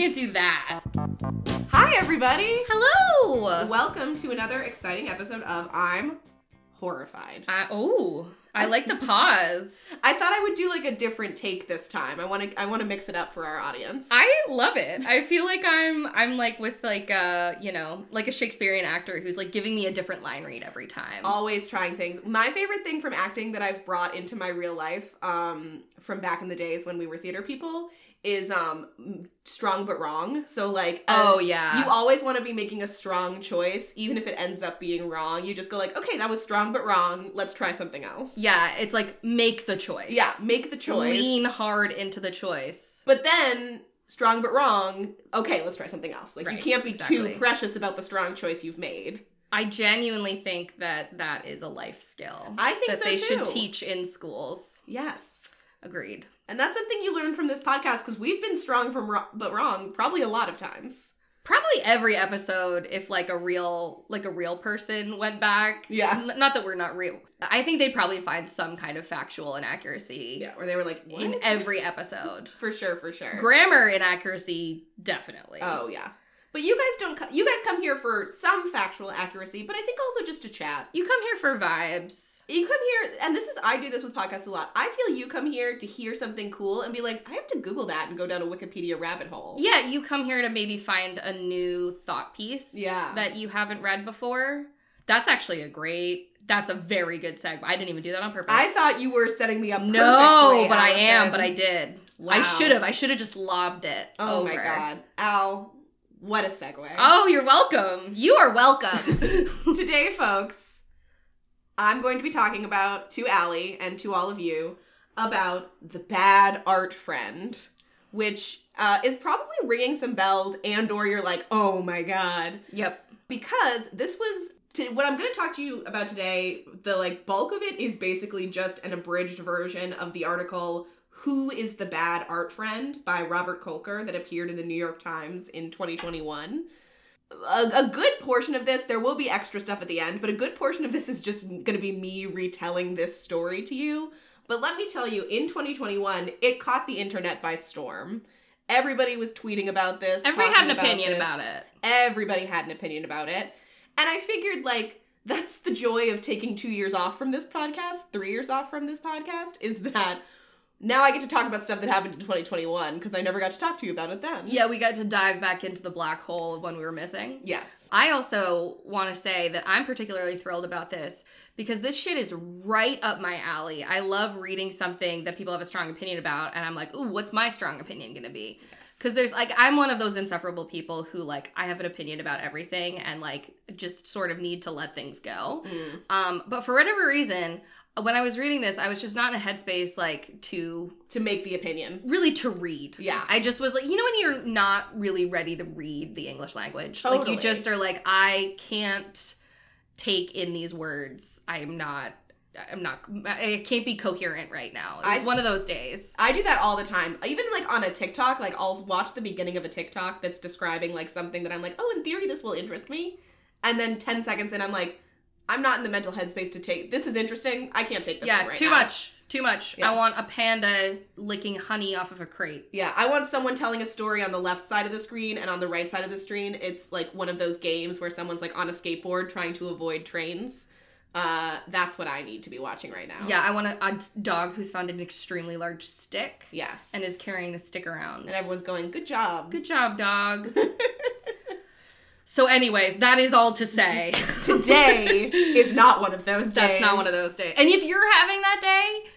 can't do that. Hi, everybody. Hello. Welcome to another exciting episode of I'm Horrified. I, oh, I like the pause. I thought I would do like a different take this time. I want to I want to mix it up for our audience. I love it. I feel like I'm I'm like with like a you know like a Shakespearean actor who's like giving me a different line read every time. Always trying things. My favorite thing from acting that I've brought into my real life, um, from back in the days when we were theater people, is um strong but wrong. So like oh yeah. You always want to be making a strong choice, even if it ends up being wrong. You just go like, okay, that was strong but wrong. Let's try something else. yeah, it's like make the choice. Yeah, make the choice. Lean hard into the choice. But then strong but wrong. Okay, let's try something else. Like you can't be exactly. too precious about the strong choice you've made. I genuinely think that that is a life skill. I think that so they too. should teach in schools. Yes. Agreed. And that's something you learn from this podcast because we've been strong from ro- but wrong probably a lot of times. Probably every episode, if like a real like a real person went back. Yeah. N- Not that we're not real. I think they'd probably find some kind of factual inaccuracy Yeah, where they were like, what? in every episode. for sure, for sure. Grammar inaccuracy, definitely. Oh yeah. But you guys don't. Co- you guys come here for some factual accuracy, but I think also just to chat. You come here for vibes. You come here, and this is I do this with podcasts a lot. I feel you come here to hear something cool and be like, I have to Google that and go down a Wikipedia rabbit hole. Yeah, you come here to maybe find a new thought piece Yeah. that you haven't read before. That's actually a great, that's a very good segue. I didn't even do that on purpose. I thought you were setting me up. no, but I am, but I did. Wow. I should have. I should have just lobbed it. Oh my god, Al, what a segue. Oh, you're welcome. You are welcome. Today, folks, I'm going to be talking about to Allie and to all of you about the bad art friend, which uh, is probably ringing some bells, and or you're like, oh my god, yep. because this was to, what I'm going to talk to you about today. The like bulk of it is basically just an abridged version of the article "Who is the Bad Art Friend" by Robert Kolker that appeared in the New York Times in 2021. A, a good portion of this, there will be extra stuff at the end, but a good portion of this is just going to be me retelling this story to you. But let me tell you, in 2021, it caught the internet by storm. Everybody was tweeting about this. Everybody had an opinion this about it. everybody had an opinion about it. And I figured, like, that's the joy of taking two years off from this podcast, three years off from this podcast, is that now I get to talk about stuff that happened in 2021 because I never got to talk to you about it then. Yeah, we got to dive back into the black hole of when we were missing. Yes. I also want to say that I'm particularly thrilled about this because this shit is right up my alley. I love reading something that people have a strong opinion about, and I'm like, ooh, what's my strong opinion gonna be? Because there's like, I'm one of those insufferable people who like, I have an opinion about everything and like, just sort of need to let things go. Mm. Um, but for whatever reason, when I was reading this, I was just not in a headspace like to To make the opinion. really to read. Yeah. I just was like, you know, when you're not really ready to read the English language, like you just are like, I can't take in these words. I'm not. I'm not. I can't be coherent right now. It was one of those days. I do that all the time. Even like on a TikTok, like I'll watch the beginning of a TikTok that's describing like something that I'm like, oh, in theory, this will interest me. And then 10 seconds in, I'm like, I'm not in the mental headspace to take this is interesting. I can't take this yeah, right too now. much. Too much. Yeah. I want a panda licking honey off of a crate. Yeah, I want someone telling a story on the left side of the screen and on the right side of the screen. It's like one of those games where someone's like on a skateboard trying to avoid trains. Uh, that's what I need to be watching right now. Yeah, I want a, a dog who's found an extremely large stick Yes. and is carrying the stick around. and everyone's going, "Good job." Good job, dog. so, anyway, that is all to say. Today is not one of those days. That's not one of those days. And if you're having that day,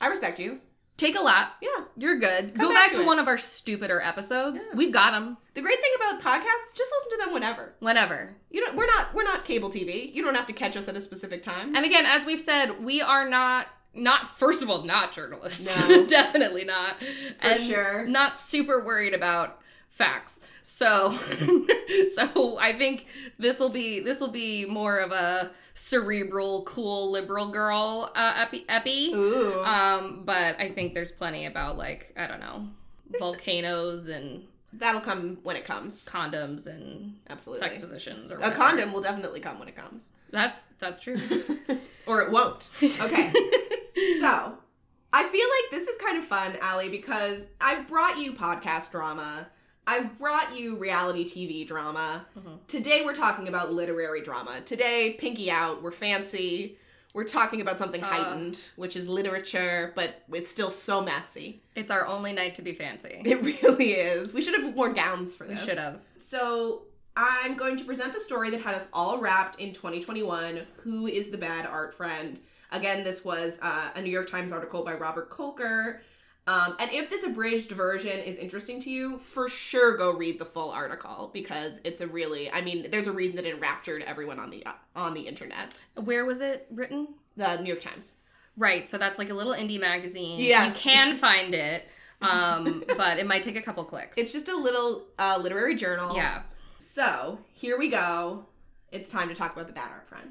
I respect you. take a lap. Yeah. You're good. Come Go back back, to to one of our stupider episodes. Yeah. We've got them The great thing about podcasts, just listen to them whenever. whenever. You know, we're not we're not cable TV. You don't have to catch us at a specific time. And again, as we've said, we are not not first of all not journalists. No. Definitely not. For sure. Not super worried about facts. So so I think this will be this will be more of a cerebral, cool liberal girl uh, epi, epi. Ooh. Um, but I think there's plenty about like I don't know There's- volcanoes and That'll come when it comes. condoms and Absolutely. sex positions or A condom will definitely come when it comes. That's that's true. or it won't. Okay. so, I feel like this is kind of fun, Allie, because I've brought you podcast drama I've brought you reality TV drama. Mhm. Today we're talking about literary drama. Today, Pinky Out, we're fancy. We're talking about something Uh. heightened, which is literature, but it's still so messy. It's our only night to be fancy. It really is. We should have worn gowns for this. We should have. So I'm going to present the story that had us all wrapped in 2021. Who is the bad art friend? Again, this was uh, a New York Times article by Robert Kolker. Um, and if this abridged version is interesting to you, for sure go read the full article because it's a really, I mean, there's a reason that it enraptured everyone on the uh, on the internet. Where was it written? The New York Times. Right, so that's like a little indie magazine. Yes. You can find it, um, but it might take a couple clicks. It's just a little uh, literary journal. yeah. So here we go. It's time to talk about the bad art friend.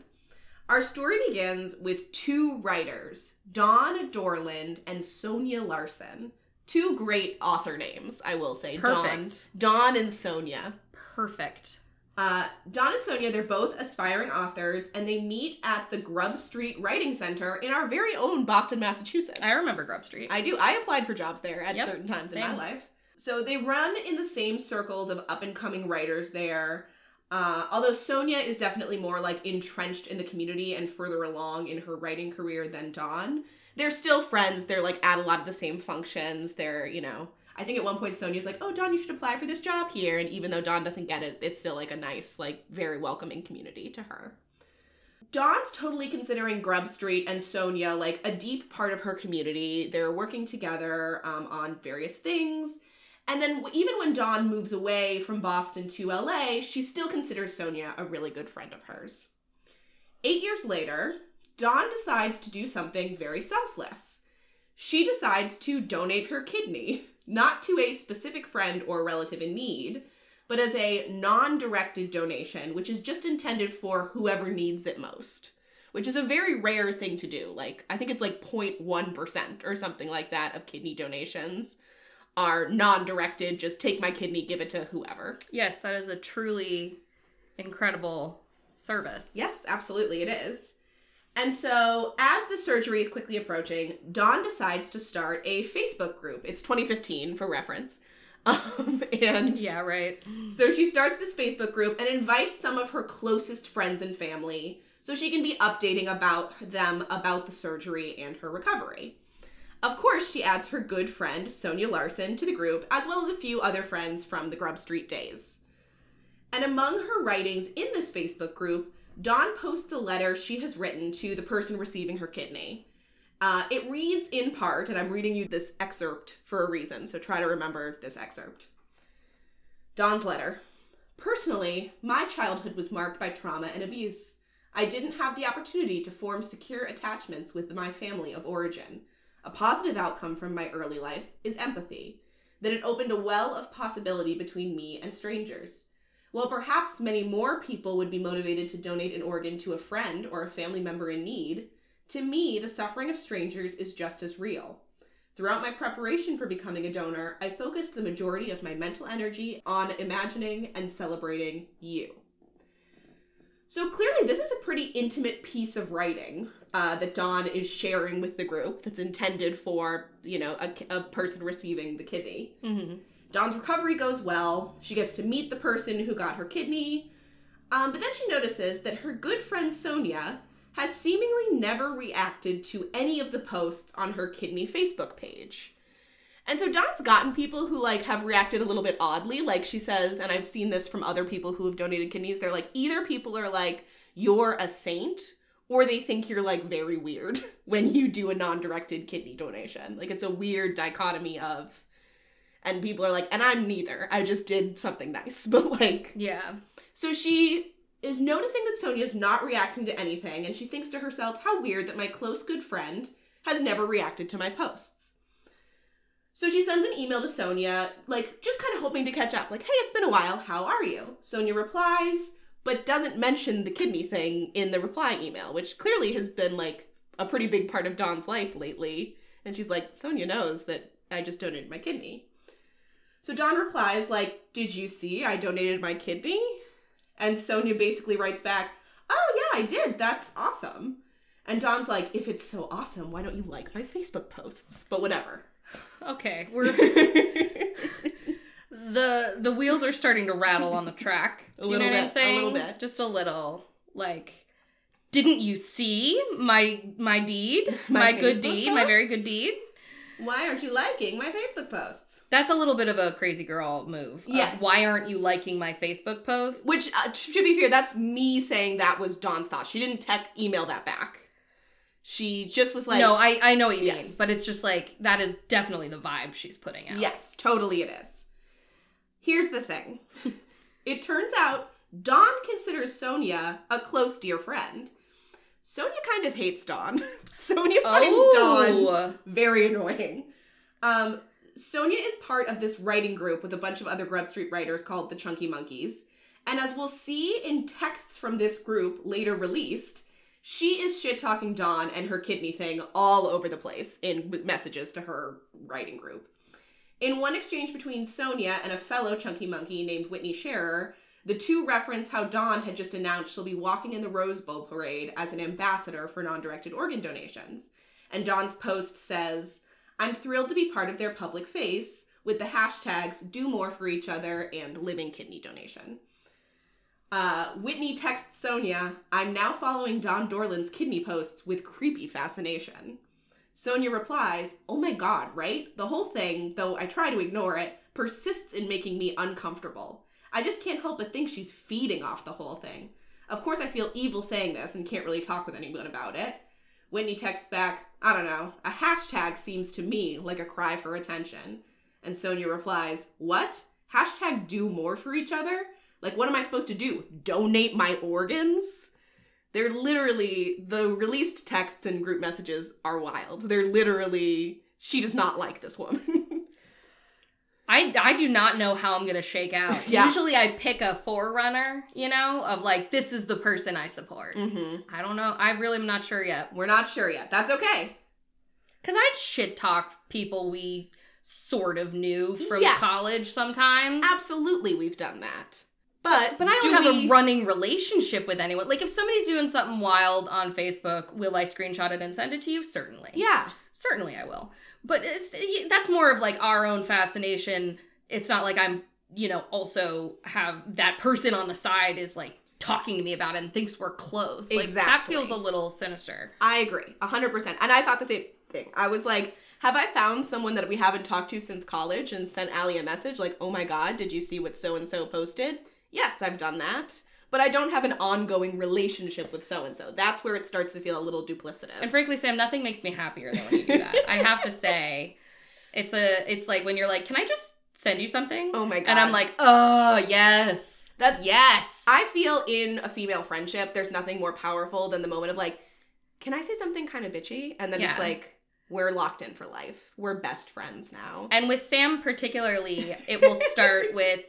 Our story begins with two writers, Dawn Dorland and Sonia Larson. Two great author names, I will say. Perfect. Dawn, Dawn and Sonia. Perfect. Uh, Dawn and Sonia, they're both aspiring authors, and they meet at the Grub Street Writing Center in our very own Boston, Massachusetts. I remember Grub Street. I do. I applied for jobs there at Yep, certain times in my life. So they run in the same circles of up and coming writers there. Uh, although Sonia is definitely more like entrenched in the community and further along in her writing career than Dawn, they're still friends. They're like at a lot of the same functions. They're, you know, I think at one point Sonia's like, oh, Dawn, you should apply for this job here. And even though Dawn doesn't get it, it's still like a nice, like very welcoming community to her. Dawn's totally considering Grub Street and Sonia like a deep part of her community. They're working together um, on various things. And then even when Dawn moves away from Boston to LA, she still considers Sonia a really good friend of hers. Eight years later, Dawn decides to do something very selfless. She decides to donate her kidney, not to a specific friend or relative in need, but as a non directed donation, which is just intended for whoever needs it most, which is a very rare thing to do. Like, I think it's like 0.1% or something like that of kidney donations are non directed, just take my kidney, give it to whoever. Yes, that is a truly incredible service. Yes, absolutely, it is. And so, as the surgery is quickly approaching, Dawn decides to start a Facebook group. It's 2015 for reference. Um, and Yeah, right. So she starts this Facebook group and invites some of her closest friends and family so she can be updating about them about the surgery and her recovery. Of course, she adds her good friend Sonia Larson to the group, as well as a few other friends from the Grub Street days. And among her writings in this Facebook group, Dawn posts a letter she has written to the person receiving her kidney. Uh, it reads in part, and I'm reading you this excerpt for a reason, so try to remember this excerpt. Dawn's letter. Personally, my childhood was marked by trauma and abuse. I didn't have the opportunity to form secure attachments with my family of origin. A positive outcome from my early life is empathy, that it opened a well of possibility between me and strangers. While perhaps many more people would be motivated to donate an organ to a friend or a family member in need, to me, the suffering of strangers is just as real. Throughout my preparation for becoming a donor, I focused the majority of my mental energy on imagining and celebrating you. So clearly, this is a pretty intimate piece of writing uh, that Dawn is sharing with the group that's intended for, you know, a, a person receiving the kidney. Mm-hmm. Dawn's recovery goes well. She gets to meet the person who got her kidney. Um, but then she notices that her good friend Sonia has seemingly never reacted to any of the posts on her kidney Facebook page. And so Dawn's gotten people who like have reacted a little bit oddly, like she says, and I've seen this from other people who have donated kidneys. They're like either people are like you're a saint or they think you're like very weird when you do a non-directed kidney donation. Like it's a weird dichotomy of and people are like and I'm neither. I just did something nice. But like Yeah. so she is noticing that Sonia's not reacting to anything, and she thinks to herself, how weird that my close good friend has never reacted to my posts. So she sends an email to Sonia, like just kind of hoping to catch up, like, hey, it's been a while, how are you? Sonia replies, but doesn't mention the kidney thing in the reply email, which clearly has been like a pretty big part of Dawn's life lately. And she's like, Sonia knows that I just donated my kidney. So Dawn replies, like, did you see I donated my kidney? And Sonia basically writes back, Oh, yeah, I did. That's awesome. And Dawn's like, If it's so awesome, why don't you like my Facebook posts? But whatever. Okay. We're the the wheels are starting to rattle on the track. A Do you know little what I'm bit, a saying? little bit. Just a little. Like, didn't you see my my deed, My my, good deed, my very good deed? Why aren't you liking my Facebook posts? That's a little bit of a crazy girl move. of Yes. why aren't you liking my Facebook posts? Which, uh, to be fair, that's me saying that was Dawn's thought. She didn't tech email that back. She just was like, no, I I know what you Yes. mean, but it's just like that is definitely the vibe she's putting out. Yes, totally it is. Here's the thing. it turns out Dawn considers Sonia a close dear friend. Sonia kind of hates Dawn. Sonia finds Dawn Oh. very annoying. Um, Sonia is part of this writing group with a bunch of other Grub Street writers called the Chunky Monkeys. And as we'll see in texts from this group later released, she is shit talking Dawn and her kidney thing all over the place in messages to her writing group. In one exchange between Sonia and a fellow Chunky Monkey named Whitney Scherer, the two reference how Dawn had just announced she'll be walking in the Rose Bowl parade as an ambassador for non directed organ donations. And Dawn's post says, I'm thrilled to be part of their public face with the hashtags do more for each other and living kidney donation. Uh, Whitney texts Sonia, I'm now following Dawn Dorland's kidney posts with creepy fascination. Sonia replies, Oh my god, right? The whole thing, though I try to ignore it, persists in making me uncomfortable. I just can't help but think she's feeding off the whole thing. Of course, I feel evil saying this and can't really talk with anyone about it. Whitney texts back, I don't know, a hashtag seems to me like a cry for attention. And Sonia replies, What? Hashtag do more for each other? Like, what am I supposed to do? Donate my organs? They're literally, the released texts and group messages are wild. They're literally, she does not like this woman. I, I do not know how I'm gonna shake out. Yeah. Usually I pick a forerunner, you know, of like this is the person I support. mm-hmm. I don't know. I really am not sure yet. We're not sure yet. That's okay. Cause I'd shit talk people we sort of knew from Yes. college sometimes. Absolutely, we've done that. But But I don't do have we- a running relationship with anyone. Like if somebody's doing something wild on Facebook, will I screenshot it and send it to you? Certainly. Yeah. Certainly I will. But it's that's more of like our own fascination. It's not like I'm, you know, also have that person on the side is like talking to me about it and thinks we're close. Like that feels a little sinister. I agree, a hundred percent. And I thought the same thing. I was like, have I found someone that we haven't talked to since college and sent Allie a message like, oh my god, did you see what so and so posted? Yes, I've done that. But I don't have an ongoing relationship with so and so. That's where it starts to feel a little duplicitous. And frankly, Sam, nothing makes me happier than when you do that. I have to say, it's a, it's like when you're like, can I just send you something? oh my god. and I'm like, oh yes, that's yes. I feel in a female friendship, there's nothing more powerful than the moment of like, can I say something kind of bitchy? And then it's like, we're locked in for life. We're best friends now. And with Sam particularly, it will start with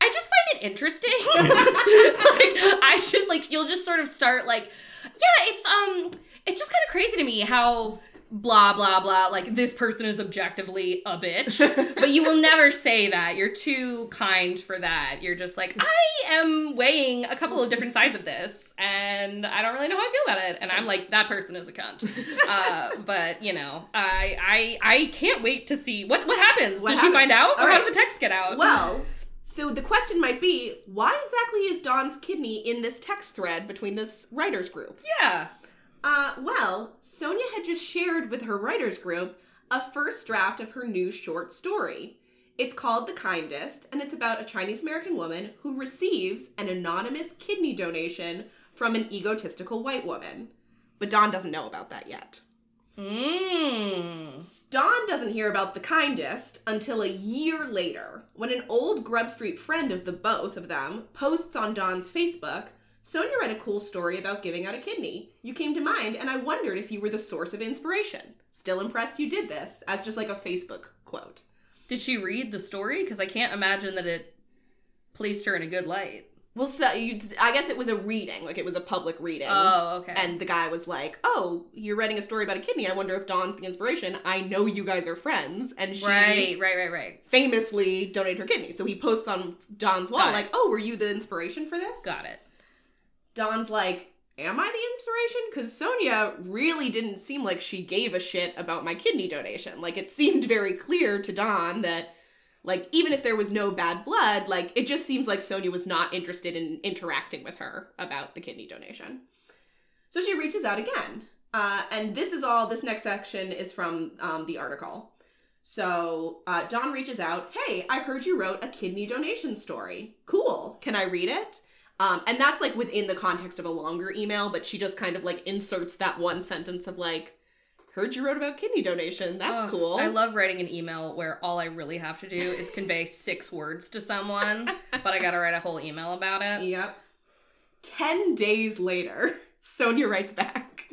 I just find it interesting. like I just like you'll just sort of start like yeah, it's um it's just kind of crazy to me how blah blah blah like this person is objectively a bitch. But you will never say that. You're too kind for that. You're just like, I am weighing a couple of different sides of this, and I don't really know how I feel about it. And I'm like, that person is a cunt. Uh, but you know, I I I can't wait to see what what happens. What Does happens? she find out, or All how right. do the texts get out? well, so the question might be, why exactly is Dawn's kidney in this text thread between this writers group? yeah. Uh, well, Sonia had just shared with her writers group a first draft of her new short story. It's called The Kindest, and it's about a Chinese American woman who receives an anonymous kidney donation from an egotistical white woman. But Dawn doesn't know about that yet. Mmm. Dawn doesn't hear about The Kindest until a year later, when an old Grub Street friend of the both of them posts on Dawn's Facebook Sonia read a cool story about giving out a kidney. You came to mind, and I wondered if you were the source of inspiration. Still impressed you did this, as just like a Facebook quote. Did she read the story? Because I can't imagine that it placed her in a good light. Well, so you, I guess it was a reading, like it was a public reading. Oh, okay. And the guy was like, "Oh, you're writing a story about a kidney. I wonder if Dawn's the inspiration. I know you guys are friends." And she right, right, right, right. famously donated her kidney. So he posts on Dawn's wall, like, "Oh, were you the inspiration for this?" Got it. Dawn's like, Am I the inspiration? Because Sonia really didn't seem like she gave a shit about my kidney donation. Like, it seemed very clear to Dawn that Like, even if there was no bad blood, like, it just seems like Sonia was not interested in interacting with her about the kidney donation. So she reaches out again. Uh, and this is all, this next section is from um, the article. So uh, reaches out, Hey, I heard you wrote a kidney donation story. Cool. Can I read it? Um, and that's like within the context of a longer email, but she just kind of like inserts that one sentence of like, heard you wrote about kidney donation. That's cool. I love writing an email where all I really have to do is convey six words to someone, but I gotta write a whole email about it. Yep. Ten days later, Sonia writes back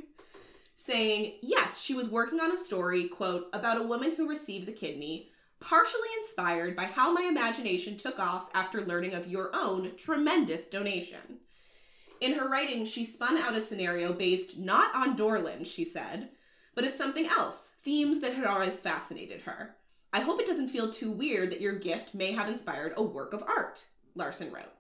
saying, Yes, she was working on a story, quote, about a woman who receives a kidney, partially inspired by how my imagination took off after learning of your own tremendous donation. In her writing, she spun out a scenario based not on Dorland, she said, but of something else, themes that had always fascinated her. I hope it doesn't feel too weird that your gift may have inspired a work of art, Larson wrote.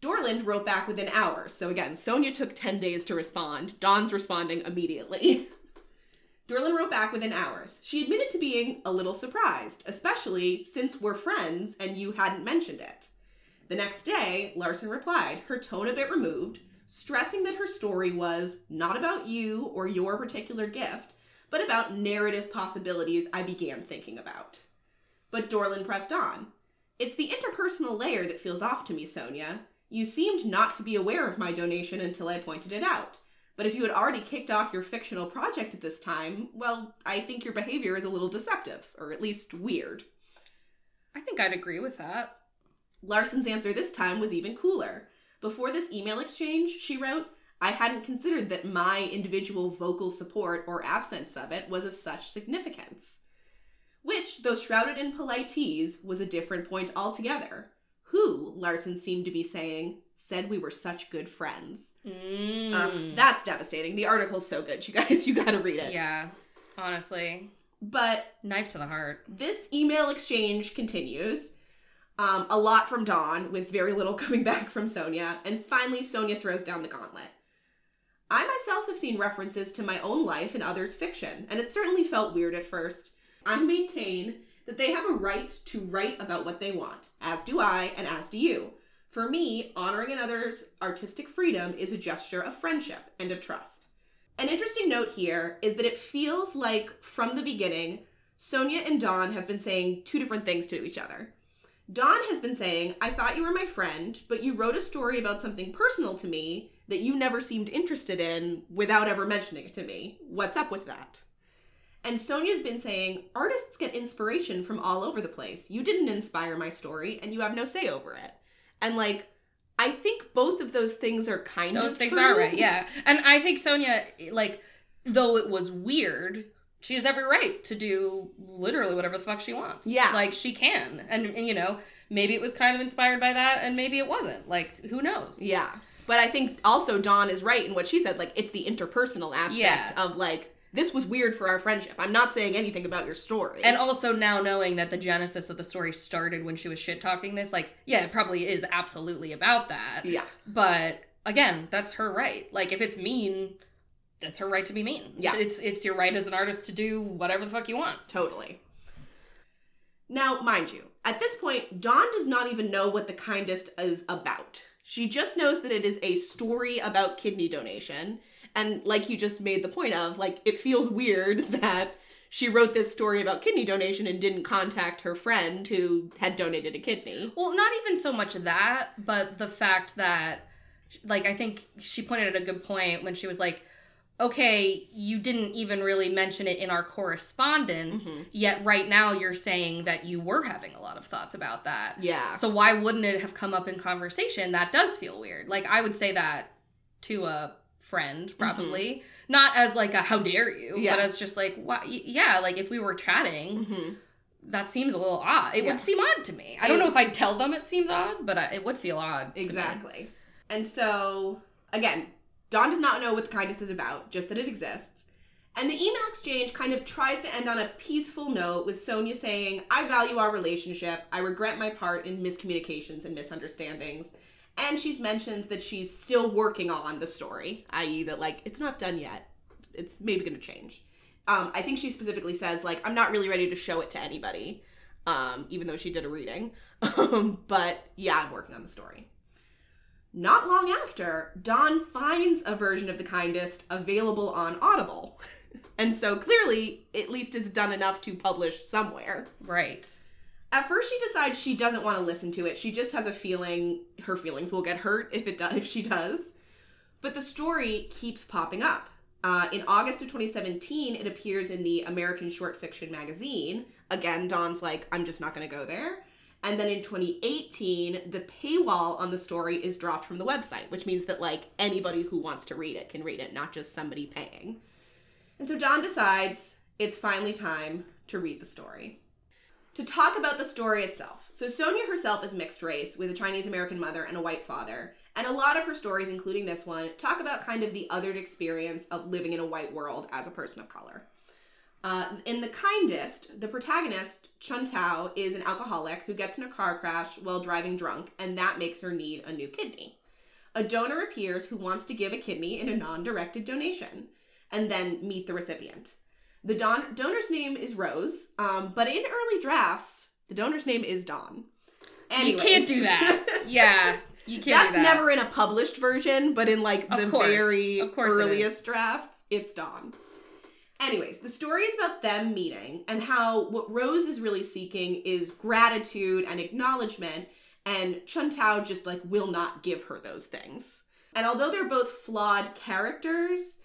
Dorland wrote back within hours, so again, Sonia took 10 days to respond. Dawn's responding immediately. Dorland wrote back within hours. She admitted to being a little surprised, especially since we're friends and you hadn't mentioned it. The next day, Larson replied, her tone a bit removed, stressing that her story was not about you or your particular gift, but about narrative possibilities I began thinking about. But Dorland pressed on. It's the interpersonal layer that feels off to me, Sonia. You seemed not to be aware of my donation until I pointed it out. But if you had already kicked off your fictional project at this time, well, I think your behavior is a little deceptive, or at least weird. I think I'd agree with that. Larson's answer this time was even cooler. Before this email exchange, she wrote, I hadn't considered that my individual vocal support or absence of it was of such significance. Which, though shrouded in politese, was a different point altogether. Who, Larson seemed to be saying, said we were such good friends. Mm. Ugh, that's devastating. The article's so good, you guys. You gotta read it. yeah, honestly, But knife to the heart. this email exchange continues. Um, a lot from Dawn, with very little coming back from Sonia, and finally Sonia throws down the gauntlet. I myself have seen references to my own life in others' fiction, and it certainly felt weird at first. I maintain that they have a right to write about what they want, as do I, and as do you. For me, honoring another's artistic freedom is a gesture of friendship and of trust. An interesting note here is that it feels like from the beginning, Sonia and Dawn have been saying two different things to each other. Dawn has been saying, I thought you were my friend, but you wrote a story about something personal to me that you never seemed interested in without ever mentioning it to me. What's up with that? And Sonia's been saying, artists get inspiration from all over the place. You didn't inspire my story, and you have no say over it. And like, I think both of those things are kind Those of those things true. are right, yeah. And I think Sonia, like, though it was weird, she has every right to do literally whatever the fuck she wants. Yeah. Like, she can. And, and, you know, maybe it was kind of inspired by that, and maybe it wasn't. Like, who knows? Yeah. But I think also Dawn is right in what she said. Like, it's the interpersonal aspect Yeah. of like, this was weird for our friendship. I'm not saying anything about your story. And also now knowing that the genesis of the story started when she was shit talking this, like, yeah, it probably is absolutely about that. yeah. But again, that's her right. Like, if it's mean, that's her right to be mean. Yeah. It's, it's it's your right as an artist to do whatever the fuck you want. Totally. Now, mind you, at this point, Dawn does not even know what the kindest is about. She just knows that it is a story about kidney donation. And like you just made the point of, like, it feels weird that she wrote this story about kidney donation and didn't contact her friend who had donated a kidney. Well, not even so much that, but the fact that, like, I think she pointed at a good point when she was like, okay, you didn't even really mention it in our correspondence, Mhm. yet right now you're saying that you were having a lot of thoughts about that. Yeah. So why wouldn't it have come up in conversation? That does feel weird. Like, I would say that to a friend, probably. Not as like a how dare you, Yeah. but as just like, why, yeah, like if we were chatting, hmm that seems a little odd. It Yeah. would seem odd to me. I don't know if I'd tell them it seems odd, but I, it would feel odd. to me. Exactly. And so, again, Dawn does not know what the kindest is about, just that it exists. And the email exchange kind of tries to end on a peaceful note with Sonia saying, I value our relationship. I regret my part in miscommunications and misunderstandings. And she mentions that she's still working on the story, i.e., that, like, it's not done yet. It's maybe going to change. Um, I think she specifically says, like, I'm not really ready to show it to anybody. um, even though she did a reading. Um, but yeah, I'm working on the story. Not long after, Dawn finds a version of The Kindest available on Audible. And so clearly, at least it's done enough to publish somewhere. Right. At first, she decides she doesn't want to listen to it. She just has a feeling her feelings will get hurt if it does, if she does. But the story keeps popping up. Uh, in August of 2017, it appears in the American Short Fiction magazine. Again, Dawn's like, I'm just not going to go there. And then in 2018, the paywall on the story is dropped from the website, which means that like anybody who wants to read it can read it, not just somebody paying. And so Dawn decides it's finally time to read the story. To talk about the story itself. So Sonia herself is mixed race with a Chinese American mother and a white father. And a lot of her stories, including this one, talk about kind of the othered experience of living in a white world as a person of color. Uh, in The Kindest, the protagonist, Chun Tao, is an alcoholic who gets in a car crash while driving drunk, and that makes her need a new kidney. A donor appears who wants to give a kidney in a non directed donation, and then meet the recipient. The don- donor's name is Rose, um, but in early drafts, the donor's name is Dawn. You can't do that. yeah, you can't That's do that. never in a published version, but in like Of the course. very earliest drafts, it's Dawn. Anyways, the story is about them meeting and how what Rose is really seeking is gratitude and acknowledgement, and Chun Tao just like will not give her those things. And although they're both flawed characters,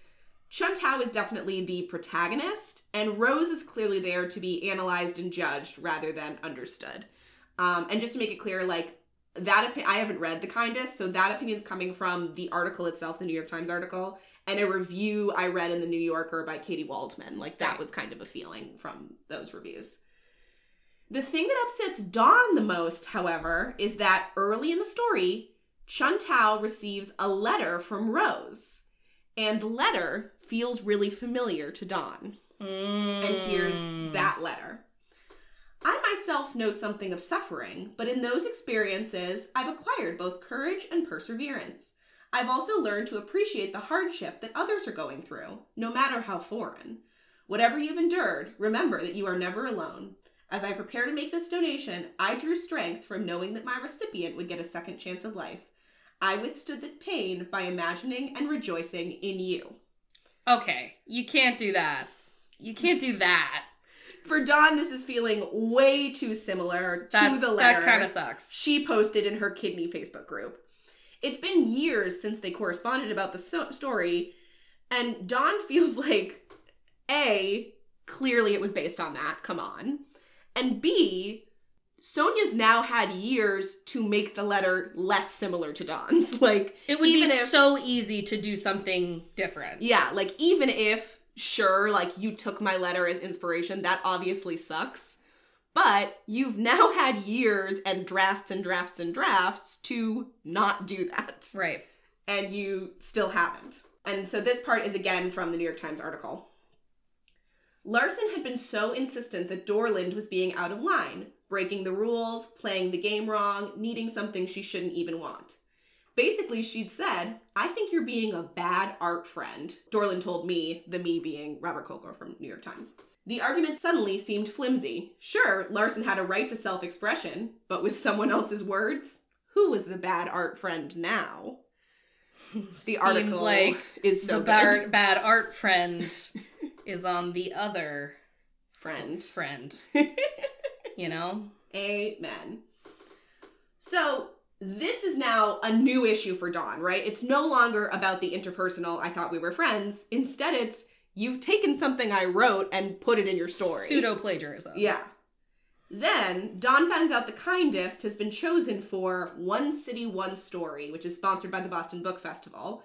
Chun Tao is definitely the protagonist, and Rose is clearly there to be analyzed and judged rather than understood. Um, and just to make it clear, like that, opi- I haven't read The Kindest, so that opinion's coming from the article itself, the New York Times article, and a review I read in the New Yorker by Katy Waldman. Like that Right. was kind of a feeling from those reviews. The thing that upsets Dawn the most, however, is that early in the story, Chun Tao receives a letter from Rose, and the letter feels really familiar to Dawn. And here's Mm. that letter. I myself know something of suffering, but in those experiences, I've acquired both courage and perseverance. I've also learned to appreciate the hardship that others are going through, no matter how foreign. Whatever you've endured, remember that you are never alone. As I prepare to make this donation, I drew strength from knowing that my recipient would get a second chance of life. I withstood the pain by imagining and rejoicing in you. Okay, you can't do that. You can't do that. For Dawn, this is feeling way too similar That, to the letter that kind of sucks. she posted in her kidney Facebook group. It's been years since they corresponded about the so- story, and Dawn feels like A, clearly it was based on that, come on. And B, Sonia's now had years to make the letter less similar to Dawn's. Like, It would be if- so easy to do something different. yeah, like even if, sure, like you took my letter as inspiration, that obviously sucks. But you've now had years and drafts and drafts and drafts to not do that. Right. And you still haven't. And so this part is again from the New York Times article. Larson had been so insistent that Dorland was being out of line, breaking the rules, playing the game wrong, needing something she shouldn't even want. Basically, she'd said, I think you're being a bad art friend. Dorland told me, the me being Robert Kolker from New York Times. The argument suddenly seemed flimsy. Sure, Larson had a right to self expression, but with someone else's words? Who was the bad art friend now? The Seems article like is so the bad, bad art friend is on the other friend. friend. You know? Amen. So this is now a new issue for Dawn, right? It's no longer about the interpersonal, I thought we were friends. Instead, it's you've taken something I wrote and put it in your story. Pseudo plagiarism. Yeah. Then Dawn finds out the kindest has been chosen for One City One Story, which is sponsored by the Boston Book Festival.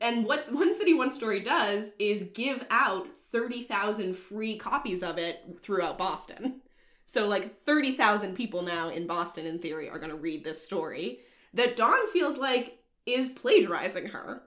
And what One City One Story does is give out 30,000 free copies of it throughout Boston. So like 30,000 people now in Boston in theory are going to read this story that Dawn feels like is plagiarizing her.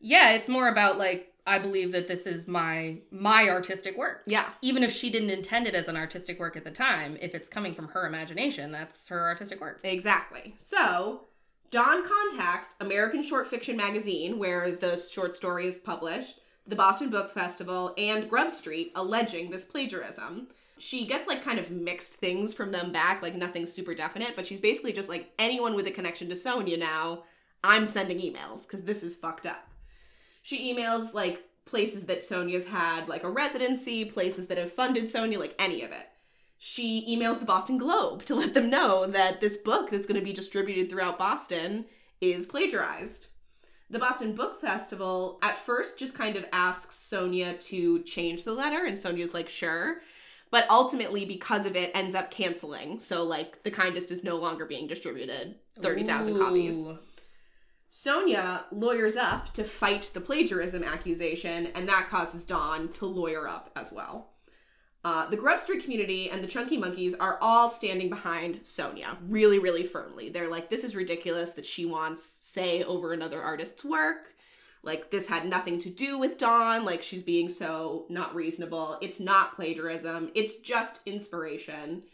Yeah, it's more about like I believe that this is my my artistic work. Yeah. Even if she didn't intend it as an artistic work at the time, if it's coming from her imagination, that's her artistic work. Exactly. So, Dawn contacts American Short Fiction Magazine, where the short story is published, the Boston Book Festival, and Grub Street, alleging this plagiarism. She gets like kind of mixed things from them back, like nothing super definite, but she's basically just like anyone with a connection to Sonia now, I'm sending emails because this is fucked up. She emails like places that Sonia's had like a residency, places that have funded Sonia, like any of it. She emails the Boston Globe to let them know that this book that's going to be distributed throughout Boston is plagiarized. The Boston Book Festival at first just kind of asks Sonia to change the letter, and Sonia's like, sure. But ultimately, because of it, ends up canceling. So, like, The Kindest is no longer being distributed 30,000 copies. Sonia lawyers up to fight the plagiarism accusation, and that causes Dawn to lawyer up as well. Uh, the Grub Street community and the Chunky Monkeys are all standing behind Sonia really, really firmly. They're like, this is ridiculous that she wants say over another artist's work. Like, this had nothing to do with Dawn. Like, she's being so not reasonable. It's not plagiarism, it's just inspiration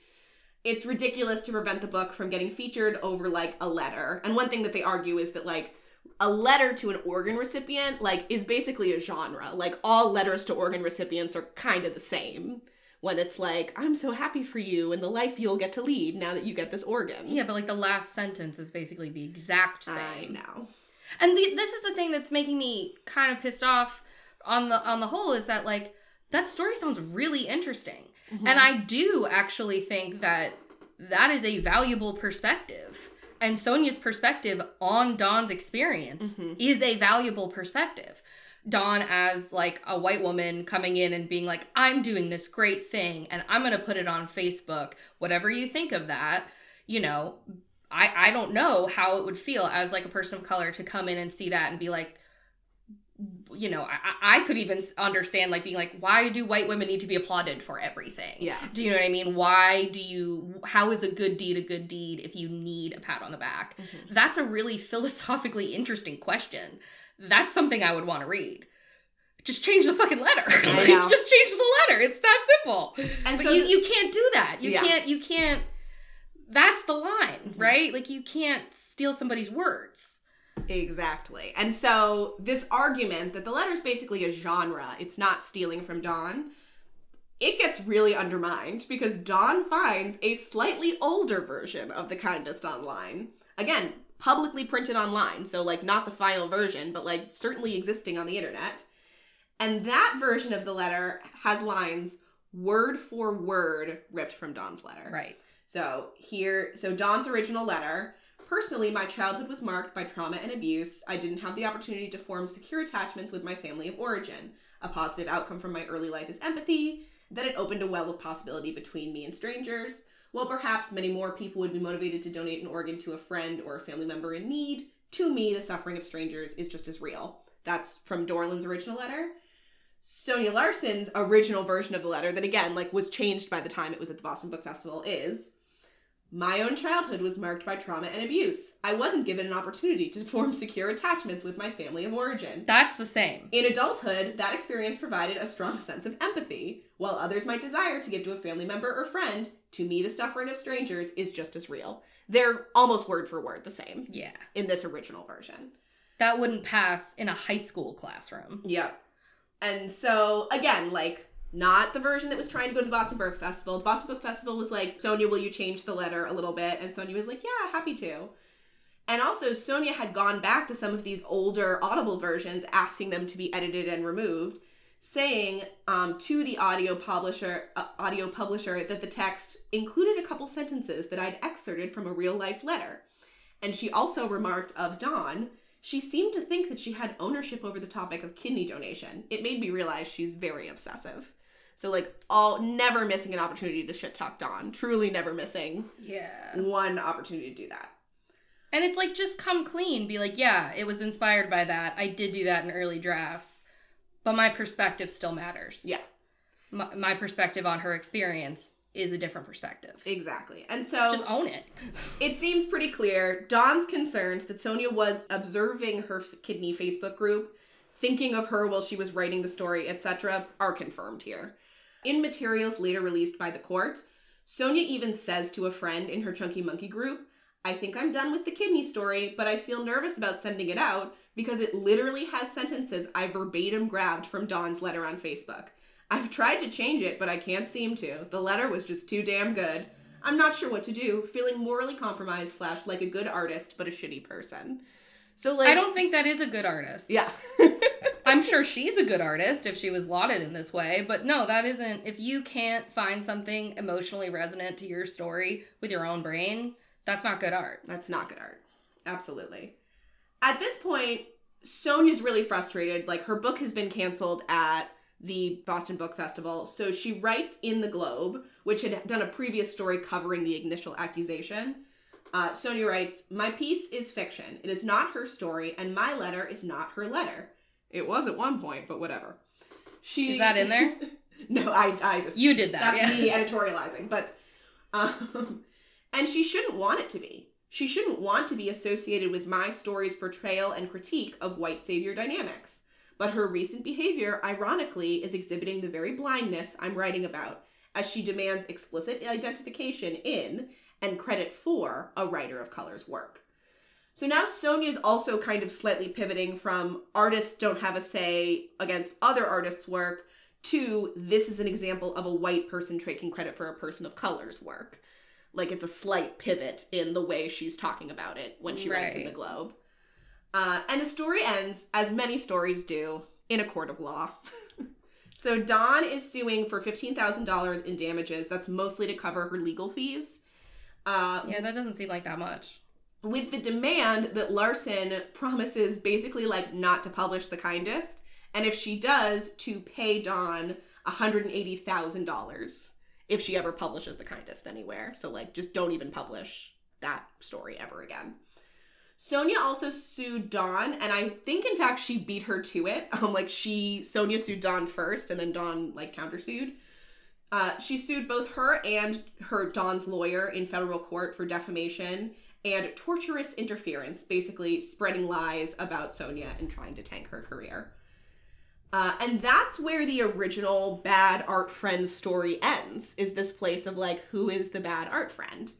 it's ridiculous to prevent the book from getting featured over like a letter. And one thing that they argue is that like a letter to an organ recipient like is basically a genre. Like all letters to organ recipients are kind of the same. When it's like, I'm so happy for you and the life you'll get to lead now that you get this organ. Yeah, but like the last sentence is basically the exact same. I know. And the, this is the thing that's making me kind of pissed off on the on the whole is that like that story sounds really interesting. Mm-hmm. And I do actually think that that is a valuable perspective. And Sonia's perspective on Dawn's experience Mhm. is a valuable perspective. Dawn as like a white woman coming in and being like, I'm doing this great thing and I'm gonna put it on Facebook. Whatever you think of that, you know, I I don't know how it would feel as like a person of color to come in and see that and be like, you know, I, I could even understand like being like, why do white women need to be applauded for everything? Yeah. Do you know what I mean? Why do you, how is a good deed a good deed if you need a pat on the back? Mhm. That's a really philosophically interesting question. That's something I would want to read. Just change the fucking letter. Just change the letter. It's that simple. And But so you, you can't do that. You Yeah. can't, you can't, that's the line, Mhm. right? Like you can't steal somebody's words. Exactly. And so this argument that the letter is basically a genre, it's not stealing from Dawn, it gets really undermined because Dawn finds a slightly older version of the kindest online. Again, publicly printed online, so like not the final version, but like certainly existing on the internet. And that version of the letter has lines word for word ripped from Dawn's letter. Right. So here, so Dawn's original letter. Personally, my childhood was marked by trauma and abuse. I didn't have the opportunity to form secure attachments with my family of origin. A positive outcome from my early life is empathy, that it opened a well of possibility between me and strangers. While perhaps many more people would be motivated to donate an organ to a friend or a family member in need, to me, the suffering of strangers is just as real. That's from Dorland's original letter. Sonia Larson's original version of the letter, that again, like, was changed by the time it was at the Boston Book Festival, is My own childhood was marked by trauma and abuse. I wasn't given an opportunity to form secure attachments with my family of origin. That's the same. In adulthood, that experience provided a strong sense of empathy. While others might desire to give to a family member or friend, to me, the suffering of strangers is just as real. They're almost word for word the same Yeah. in this original version. That wouldn't pass in a high school classroom. Yep. And so, again, like, not the version that was trying to go to the Boston Book Festival. The Boston Book Festival was like, Sonia, will you change the letter a little bit? And Sonia was like, yeah, happy to. And also, Sonia had gone back to some of these older Audible versions, asking them to be edited and removed, saying um, to the audio publisher, uh, audio publisher that the text included a couple sentences that I'd excerpted from a real life letter. And she also remarked of Dawn, she seemed to think that she had ownership over the topic of kidney donation. It made me realize she's very obsessive. So like all never missing an opportunity to shit talk Dawn. Truly never missing Yeah. one opportunity to do that. And it's like just come clean, be like, yeah, it was inspired by that. I did do that in early drafts, but my perspective still matters. Yeah. My, my perspective on her experience is a different perspective. Exactly. And so Just own it. it seems pretty clear Dawn's concerns that Sonia was observing her f- kidney Facebook group, thinking of her while she was writing the story, etc., are confirmed here. In materials later released by the court, Sonia even says to a friend in her Chunky Monkey group, I think I'm done with the kidney story, but I feel nervous about sending it out because it literally has sentences I verbatim grabbed from Dawn's letter on Facebook. I've tried to change it, but I can't seem to. The letter was just too damn good. I'm not sure what to do, feeling morally compromised slash like a good artist, but a shitty person. So like I don't think that is a good artist. Yeah. I'm sure she's a good artist if she was lauded in this way, but no, that isn't. If you can't find something emotionally resonant to your story with your own brain, that's not good art. That's not good art. Absolutely. At this point, Sonia's really frustrated. Like her book has been canceled at the Boston Book Festival. So she writes in the Globe, which had done a previous story covering the initial accusation. Uh, Sonia writes, My piece is fiction. It is not her story, and my letter is not her letter. It was at one point, but whatever. She Is that in there? no, I, I just You did that. that's yeah. me editorializing, but um, and she shouldn't want it to be. She shouldn't want to be associated with my story's portrayal and critique of white savior dynamics. But her recent behavior, ironically, is exhibiting the very blindness I'm writing about, as she demands explicit identification in and credit for a writer of color's work. So now Sonia's also kind of slightly pivoting from artists don't have a say against other artists' work to this is an example of a white person taking credit for a person of color's work. Like it's a slight pivot in the way she's talking about it when she writes in the Globe. Uh, and the story ends, as many stories do, in a court of law. so Dawn is suing for $15,000 in damages. That's mostly to cover her legal fees. Uh, Yeah, that doesn't seem like that much. With the demand that Larson promises basically like not to publish the kindest, and if she does, to pay Dawn $180,000 if she ever publishes the kindest anywhere. So like just don't even publish that story ever again. Sonia also sued Dawn, and I think in fact she beat her to it. Um, like she Sonia sued Dawn first, and then Dawn like countersued. Uh, she sued both her and her Dawn's lawyer in federal court for defamation and torturous interference, basically spreading lies about Sonia and trying to tank her career. Uh, and that's where the original bad art friend story ends. Is this place of like, who is the bad art friend?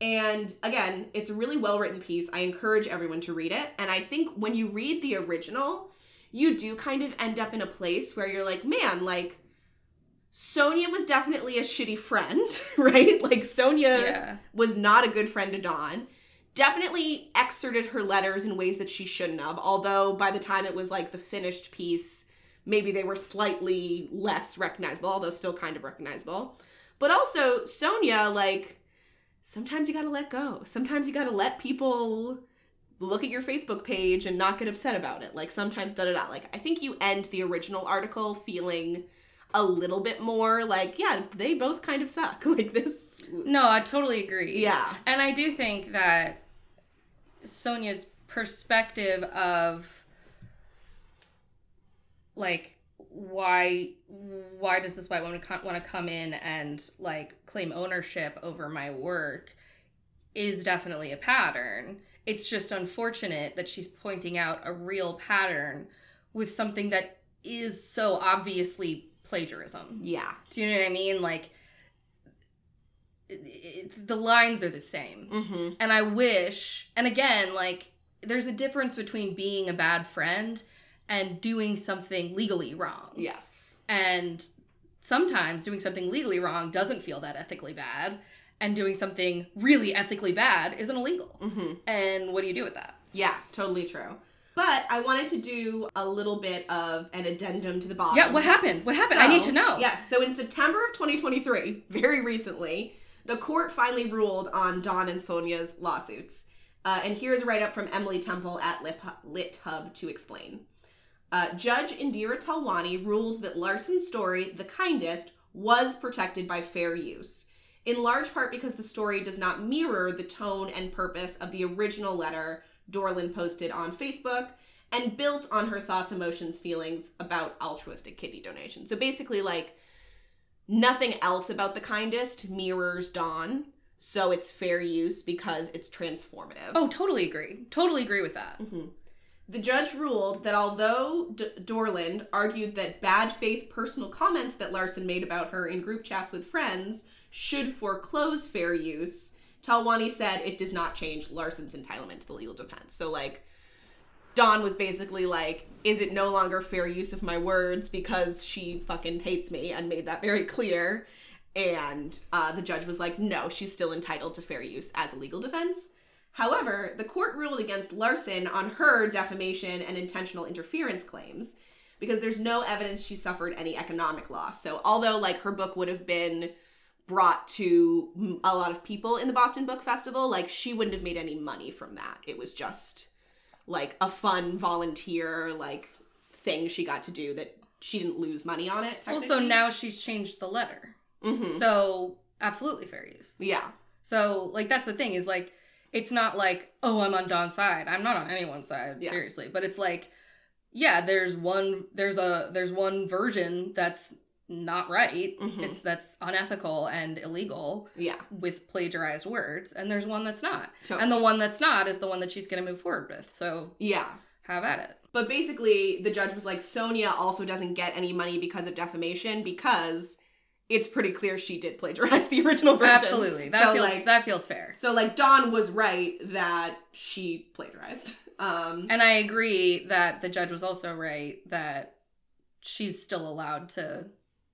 And again, it's a really well written piece. I encourage everyone to read it. And I think when you read the original, you do kind of end up in a place where you're like, man, like, Sonia was definitely a shitty friend, right? Like, Sonia Yeah. was not a good friend to Dawn. Definitely excerpted her letters in ways that she shouldn't have, although by the time it was like the finished piece, maybe they were slightly less recognizable, although still kind of recognizable. But also, Sonia, like, sometimes you gotta let go. Sometimes you gotta let people look at your Facebook page and not get upset about it. Like, sometimes da da da. Like, I think you end the original article feeling a little bit more like, yeah, they both kind of suck. Like, this. No, I totally agree. Yeah. And I do think that Sonia's perspective of like why why does this white woman co- want to come in and like claim ownership over my work is definitely a pattern. It's just unfortunate that she's pointing out a real pattern with something that is so obviously plagiarism. Yeah. Do you know what I mean? Like, it, it, the lines are the same. Mm-hmm. And I wish, and again, like, there's a difference between being a bad friend and doing something legally wrong. Yes. And sometimes doing something legally wrong doesn't feel that ethically bad, and doing something really ethically bad isn't illegal. Mm-hmm. And what do you do with that? Yeah, totally true. But I wanted to do a little bit of an addendum to the bottom. Yeah, what happened? What happened? I need to know. Yes, so in September of 2023, very recently, the court finally ruled on Dawn and Sonia's lawsuits. Uh, and here's a write up from Emily Temple at Lit, Lit Hub to explain. Uh, Judge Indira Talwani ruled that Larson's story, The Kindest, was protected by fair use, in large part because the story does not mirror the tone and purpose of the original letter Dorland posted on Facebook and built on her thoughts, emotions, feelings about altruistic kidney donation. So basically, like, nothing else about The Kindest mirrors Dawn, so it's fair use because it's transformative. Oh, totally agree. Totally agree with that. Mhm. The judge ruled that although D- Dorland argued that bad faith personal comments that Larson made about her in group chats with friends should foreclose fair use, Talwani said it does not change Larson's entitlement to the legal defense. So, like, Dawn was basically like, is it no longer fair use of my words because she fucking hates me and made that very clear. And uh, the judge was like, no, she's still entitled to fair use as a legal defense. However, the court ruled against Larson on her defamation and intentional interference claims because there's no evidence she suffered any economic loss. So, although like her book would have been brought to a lot of people in the Boston Book Festival, like she wouldn't have made any money from that. It was just like a fun volunteer like thing she got to do that she didn't lose money on it. Also, now she's changed the letter. Mhm. So, absolutely fair use. yeah, So, like, that's the thing is like, it's not like, oh, I'm on Dawn's side. I'm not on anyone's side, Yeah. seriously. But it's like, yeah, there's one, there's a, there's one version that's not right. Mhm. It's that's unethical and illegal yeah, with plagiarized words, and there's one that's not. totally. And the one that's not is the one that she's going to move forward with. So yeah. have at it. But basically, the judge was like, Sonia also doesn't get any money because of defamation because it's pretty clear she did plagiarize the original version. Absolutely, that So, feels like- that feels fair. So like Dawn was right that she plagiarized. Um And I agree that the judge was also right that she's still allowed to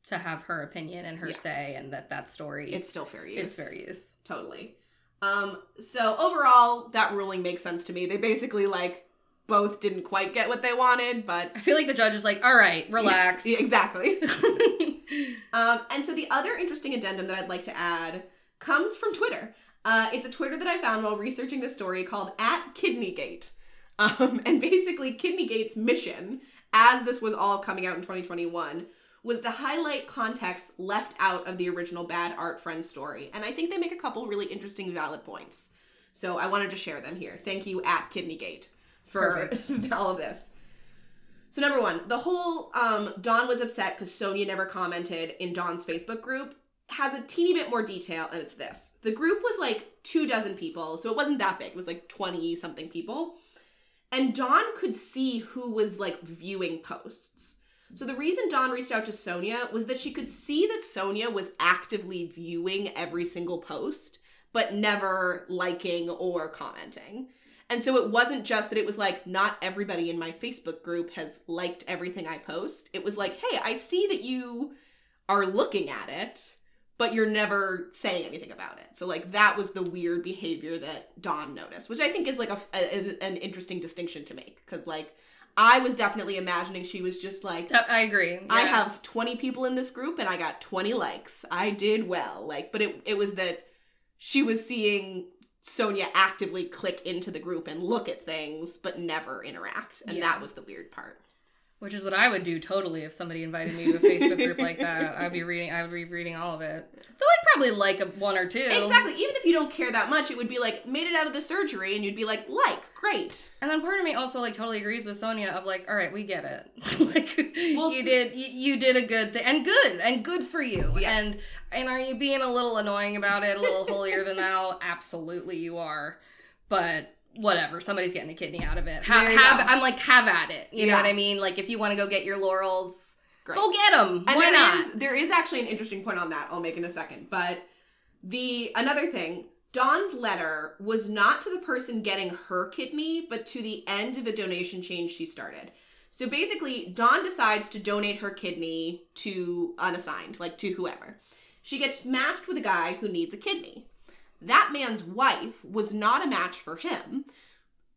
to have her opinion and her Yeah. say, and that that story it's still fair use. is fair use. Totally. Um so overall that ruling makes sense to me. They basically like both didn't quite get what they wanted, but I feel like the judge is like, "All right, relax." Yeah, exactly. Um, and so the other interesting addendum that I'd like to add comes from Twitter. Uh, it's a Twitter that I found while researching this story called at Kidneygate. Um, and basically, Kidneygate's mission, as this was all coming out in 2021, was to highlight context left out of the original Bad Art Friends story. And I think they make a couple really interesting, valid points. So I wanted to share them here. Thank you, at Kidneygate, for all of this. So number one, the whole um, Dawn was upset because Sonia never commented in Dawn's Facebook group has a teeny bit more detail, and it's this: the group was like two dozen people, so it wasn't that big. It was like twenty something people, and Dawn could see who was like viewing posts. So the reason Dawn reached out to Sonia was that she could see that Sonia was actively viewing every single post, but never liking or commenting. And so it wasn't just that it was like, not everybody in my Facebook group has liked everything I post. It was like, hey, I see that you are looking at it, but you're never saying anything about it. So, like, that was the weird behavior that Dawn noticed, which I think is like a, a- is an interesting distinction to make. Because, like, I was definitely imagining she was just like, I agree. I have 20 people in this group and I got 20 likes. I did well. Like, but it, it was that she was seeing Sonia actively click into the group and look at things, but never interact. And Yeah. that was the weird part. Which is what I would do totally if somebody invited me to a Facebook group like that. I'd be reading. I would be reading all of it. Though I'd probably like a, one or two. Exactly. Even if you don't care that much, it would be like, made it out of the surgery, and you'd be like, like, great. And then part of me also like totally agrees with Sonia of like, all right, we get it. like Well, you did, you, you did a good thing, and good, and good for you. Yes. And and are you being a little annoying about it, a little holier than thou? Absolutely, you are. But whatever, somebody's getting a kidney out of it. Have, have go. I'm like, have at it. You know what I mean? Like if you want to go get your laurels, Great. go get them. And Why there not? is- there is actually an interesting point on that. I'll make in a second. But the another thing, Dawn's letter was not to the person getting her kidney, but to the end of a donation chain she started. So basically, Dawn decides to donate her kidney to unassigned, like to whoever. She gets matched with a guy who needs a kidney. That man's wife was not a match for him,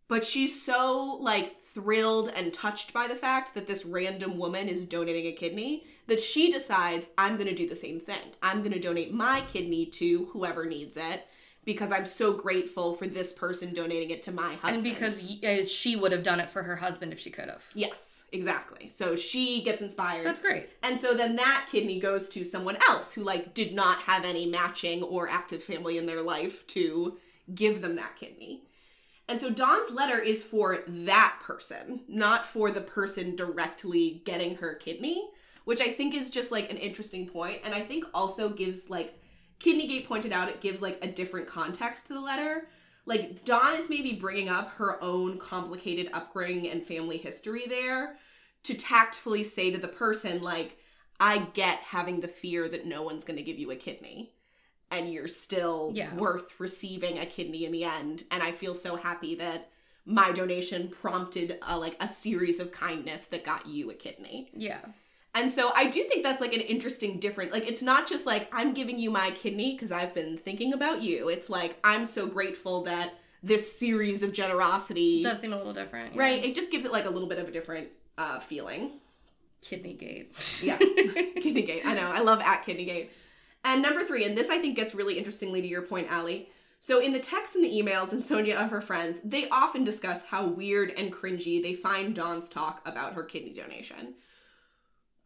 but she's so like thrilled and touched by the fact that this random woman is donating a kidney that she decides I'm going to do the same thing. I'm going to donate my kidney to whoever needs it because I'm so grateful for this person donating it to my husband. And because uh, she would have done it for her husband if she could have. yes, exactly. So she gets inspired. That's great. And so then that kidney goes to someone else who like did not have any matching or active family in their life to give them that kidney. And so Dawn's letter is for that person, not for the person directly getting her kidney, which I think is just like an interesting point and I think also gives like Kidneygate pointed out it gives like a different context to the letter. Like Dawn is maybe bringing up her own complicated upbringing and family history there to tactfully say to the person like I get having the fear that no one's going to give you a kidney and you're still Yeah. worth receiving a kidney in the end and I feel so happy that my donation prompted a, like a series of kindness that got you a kidney. Yeah. And so I do think that's like an interesting different like it's not just like I'm giving you my kidney because I've been thinking about you. It's like I'm so grateful that this series of generosity It does seem a little different. yeah. right it just gives it like a little bit of a different uh feeling. Kidney gate. Yeah. Kidneygate. I know. I love at Kidneygate. And number three, and this I think gets really interestingly to your point, Allie. So in the texts and the emails and Sonia of her friends, they often discuss how weird and cringy they find Dawn's talk about her kidney donation.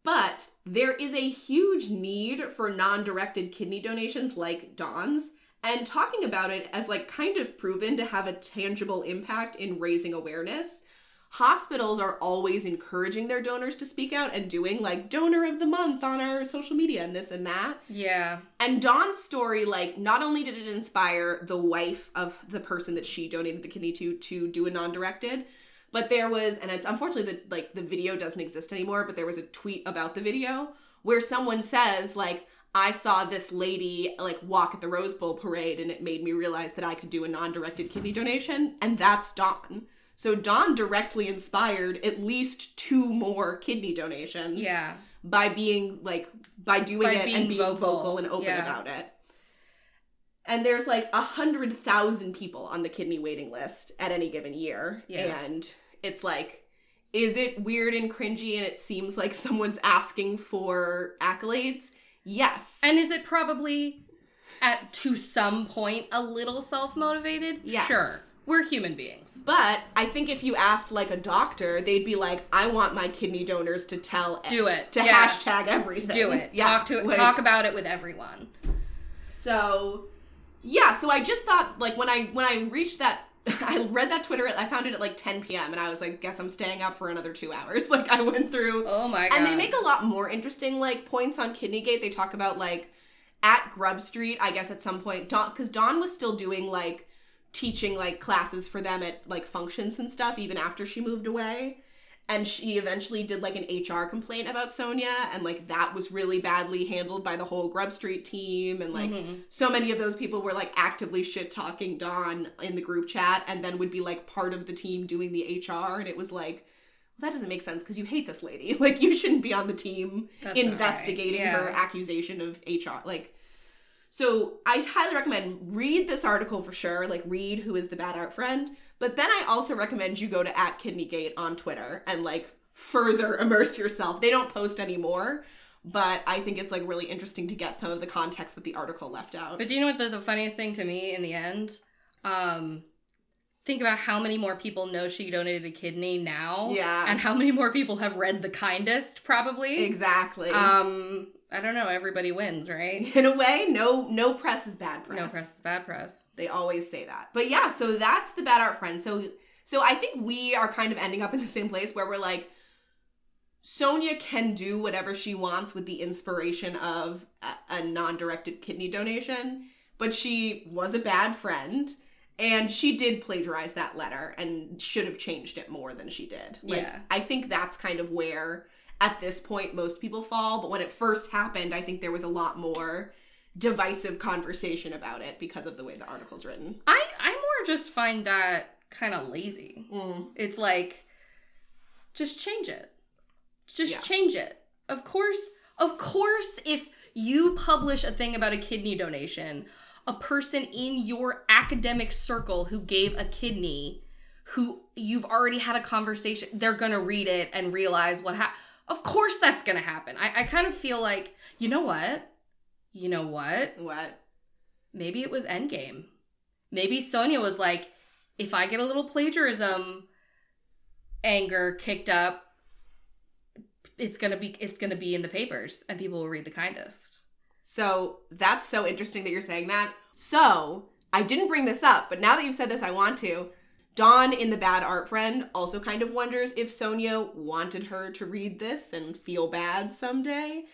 But there is a huge need for non-directed kidney donations like Dawn's, and talking about it as like kind of proven to have a tangible impact in raising awareness hospitals are always encouraging their donors to speak out and doing like donor of the month on our social media and this and that. Yeah. And Dawn's story, like, not only did it inspire the wife of the person that she donated the kidney to to do a non-directed, but there was, and it's unfortunately the like the video doesn't exist anymore, but there was a tweet about the video where someone says like. I saw this lady like walk at the Rose Bowl parade and it made me realize that I could do a non-directed kidney donation and that's Dawn. So Dawn directly inspired at least two more kidney donations Yeah. by being like by doing By it and being vocal, vocal, and open yeah. about it. And there's like a hundred thousand people on the kidney waiting list at any given year. Yeah. And it's like, is it weird and cringy and it seems like someone's asking for accolades? Yes. And is it probably at to some point a little self-motivated? Yes. Sure. We're human beings. but I think if you asked like a doctor, they'd be like, I want my kidney donors to tell Do it. to Yeah. hashtag everything. Do it. Yeah, talk to it. like- talk about it with everyone. So, yeah, so I just thought like when I when I reached that I read that Twitter I found it at like 10 p.m. and I was like guess I'm staying up for another 2 hours. Like I went through Oh my god. and they make a lot more interesting like points on Kidneygate. They talk about like at Grub Street, I guess at some point Dawn cuz Dawn was still doing like teaching like classes for them at like functions and stuff even after she moved away. And she eventually did like an HR complaint about Sonia and like that was really badly handled by the whole Grub Street team and like Mhm. so many of those people were like actively shit talking Dawn in the group chat and then would be like part of the team doing the HR and it was like well, that doesn't make sense because you hate this lady. Like you shouldn't be on the team That's not right. investigating Yeah. her accusation of HR. Like so I highly recommend read this article for sure. Like read who is the bad art friend. But then I also recommend you go to at Kidneygate on Twitter and like further immerse yourself. They don't post anymore, but I think it's like really interesting to get some of the context that the article left out. But do you know what the, the funniest thing to me in the end? Um, think about how many more people know she donated a kidney now. Yeah. And how many more people have read The Kindest, probably. Exactly. Um, I don't know. Everybody wins, right? In a way, no no press is bad press. No press is bad press. They always say that. But yeah, so that's the bad art friend. So so I think we are kind of ending up in the same place where we're like Sonia can do whatever she wants with the inspiration of a, a non-directed kidney donation, but she was a bad friend and she did plagiarize that letter and should have changed it more than she did. Like, Yeah. I think that's kind of where at this point most people fall, but when it first happened, I think there was a lot more divisive conversation about it because of the way the article's written. I I more just find that kind of lazy. Mm. It's like, just change it. Just Yeah. change it. Of course, of course, if you publish a thing about a kidney donation, a person in your academic circle who gave a kidney, who you've already had a conversation, they're gonna read it and realize what happened. Of course, that's gonna happen. I, I kind of feel like, you know what? You know what? What? maybe it was Endgame. Maybe Sonia was like, if I get a little plagiarism anger kicked up, it's gonna be it's gonna be in the papers and people will read the kindest. So that's so interesting that you're saying that. So I didn't bring this up, but now that you've said this, I want to. Dawn in the Bad Art Friend also kind of wonders if Sonia wanted her to read this and feel bad someday.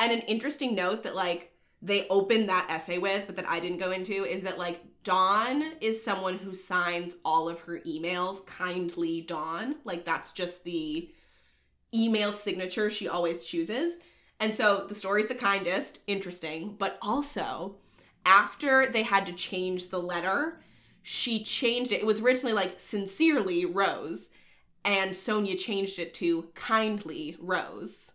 And an interesting note that like they open that essay with, but that I didn't go into, is that like Dawn is someone who signs all of her emails kindly Dawn. Like that's just the email signature she always chooses. And so the story's the kindest, interesting, but also after they had to change the letter, she changed it. It was originally like sincerely Rose, and Sonia changed it to kindly Rose.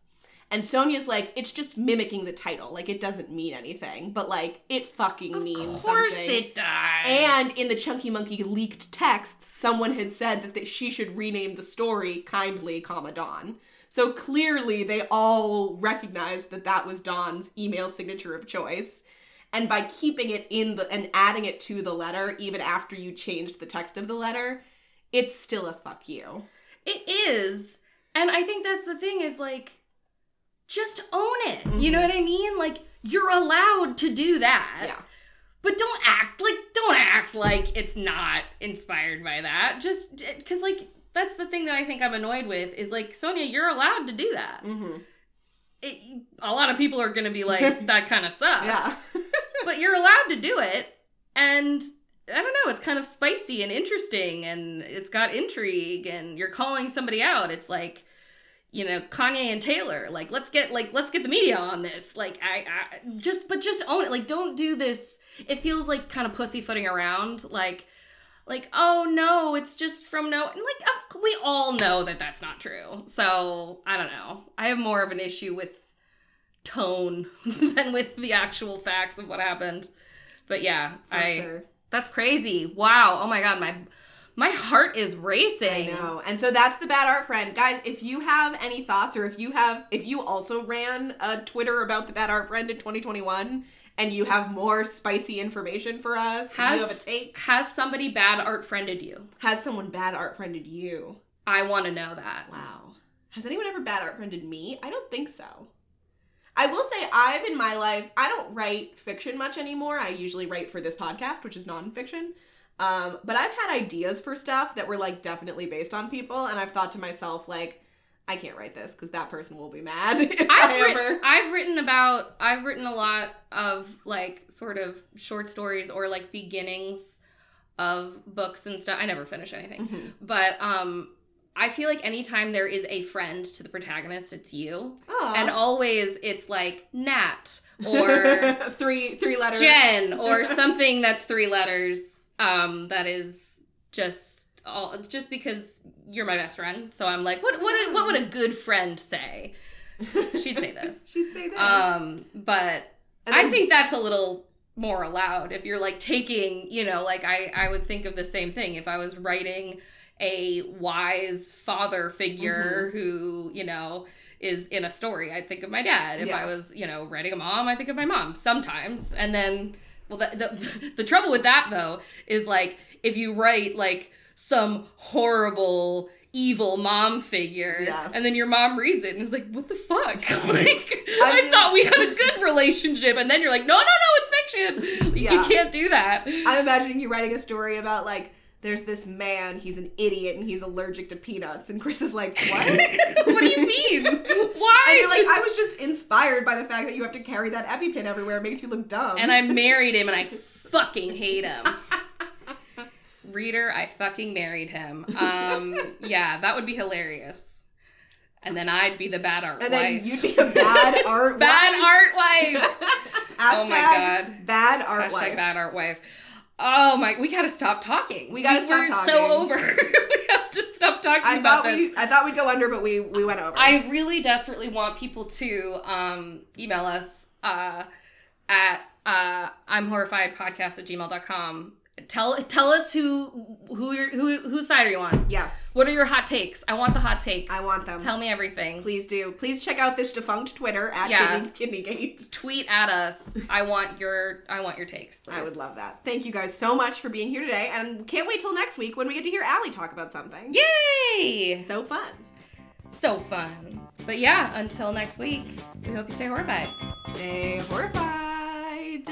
And Sonia's like, it's just mimicking the title. Like it doesn't mean anything, but like it fucking Of means course something. it does. And in the Chunky Monkey leaked texts, someone had said that they, she should rename the story kindly, comma Dawn. So clearly, they all recognized that that was Dawn's email signature of choice. And by keeping it in the and adding it to the letter, even after you changed the text of the letter, it's still a fuck you. It is. And I think that's the thing is like just own it. You know Mhm. what I mean? Like you're allowed to do that. Yeah. But don't act like don't act like it's not inspired by that. Just cuz like that's the thing that I think I'm annoyed with is like Sonia, you're allowed to do that. Mm-hmm. It, a lot of people are going to be like that kind of sucks. Yeah. but you're allowed to do it and i don't know it's kind of spicy and interesting and it's got intrigue and you're calling somebody out it's like you know kanye and taylor like let's get like let's get the media on this. Like i, I just but just own it. Like don't do this. It feels like kind of pussyfooting around. Like like oh no it's just from no and like we all know that that's not true. So i don't know. I have more of an issue with tone than with the actual facts of what happened. But yeah For i sure. that's crazy. Wow. Oh my god my my heart is racing. I know. And so that's the bad art friend. Guys, if you have any thoughts or if you have if you also ran a Twitter about the bad art friend in 2021 and you have more spicy information for us, if you have a has take, has somebody bad art friended you has someone bad art friended you? i want to know that Wow. Has anyone ever bad art friended me? I don't think so. I will say I've in my life, I don't write fiction much anymore. I usually write for this podcast, which is nonfiction. Um, but I've had ideas for stuff that were like definitely based on people, and I've thought to myself, like, I can't write this because that person will be mad I've, I writ- ever. I've written about I've written a lot of like sort of short stories or like beginnings of books and stuff. I never finish anything. Mhm. But um I feel like anytime there is a friend to the protagonist, it's you. Aw. And always it's like Nat or three three letters. Jen or something that's three letters um that is just all it's just because you're my best friend. So I'm like, what what what would a good friend say? She'd say this. She'd say this. Um, but And I think that's a little more allowed if you're like taking, you know, like I I would think of the same thing if I was writing a wise father figure Mm-hmm. who, you know, is in a story. I'd think of my dad. If Yeah. I was, you know, writing a mom, I think of my mom sometimes. And then well the, the the trouble with that though is like if you write like some horrible evil mom figure Yes. and then your mom reads it and is like what the fuck like I I, thought we had a good relationship and then you're like no no no it's fiction Yeah. you can't do that I'm imagining you writing a story about like there's this man, he's an idiot and he's allergic to peanuts, and Chris is like, What? what do you mean why And you're like, I was just inspired by the fact that you have to carry that EpiPen everywhere. It makes you look dumb. and I married him and I fucking hate him reader I fucking married him um yeah that would be hilarious and then I'd be the bad art and then wife you'd be a bad art bad wife. art wife Oh my God. Bad art Hashtag wife. bad art wife. Oh my, we gotta stop talking. We gotta stop talking. We're talking. so over. we have to stop talking I about thought this. we I thought we'd go under, but we we went over. I really desperately want people to um, email us uh, at uh, I'm horrified podcast at gmail.com. Tell tell us who who your who whose side are you on? yes, What are your hot takes? I want the hot takes. I want them. Tell me everything. Please do. Please check out this defunct Twitter at Yeah. Kidney, Kiddnygate. Tweet at us. I want your I want your takes. Please. I would love that. Thank you guys so much for being here today, and can't wait till next week when we get to hear Allie talk about something. Yay! So fun. So fun. But yeah, until next week, we hope you stay horrified. Stay horrified.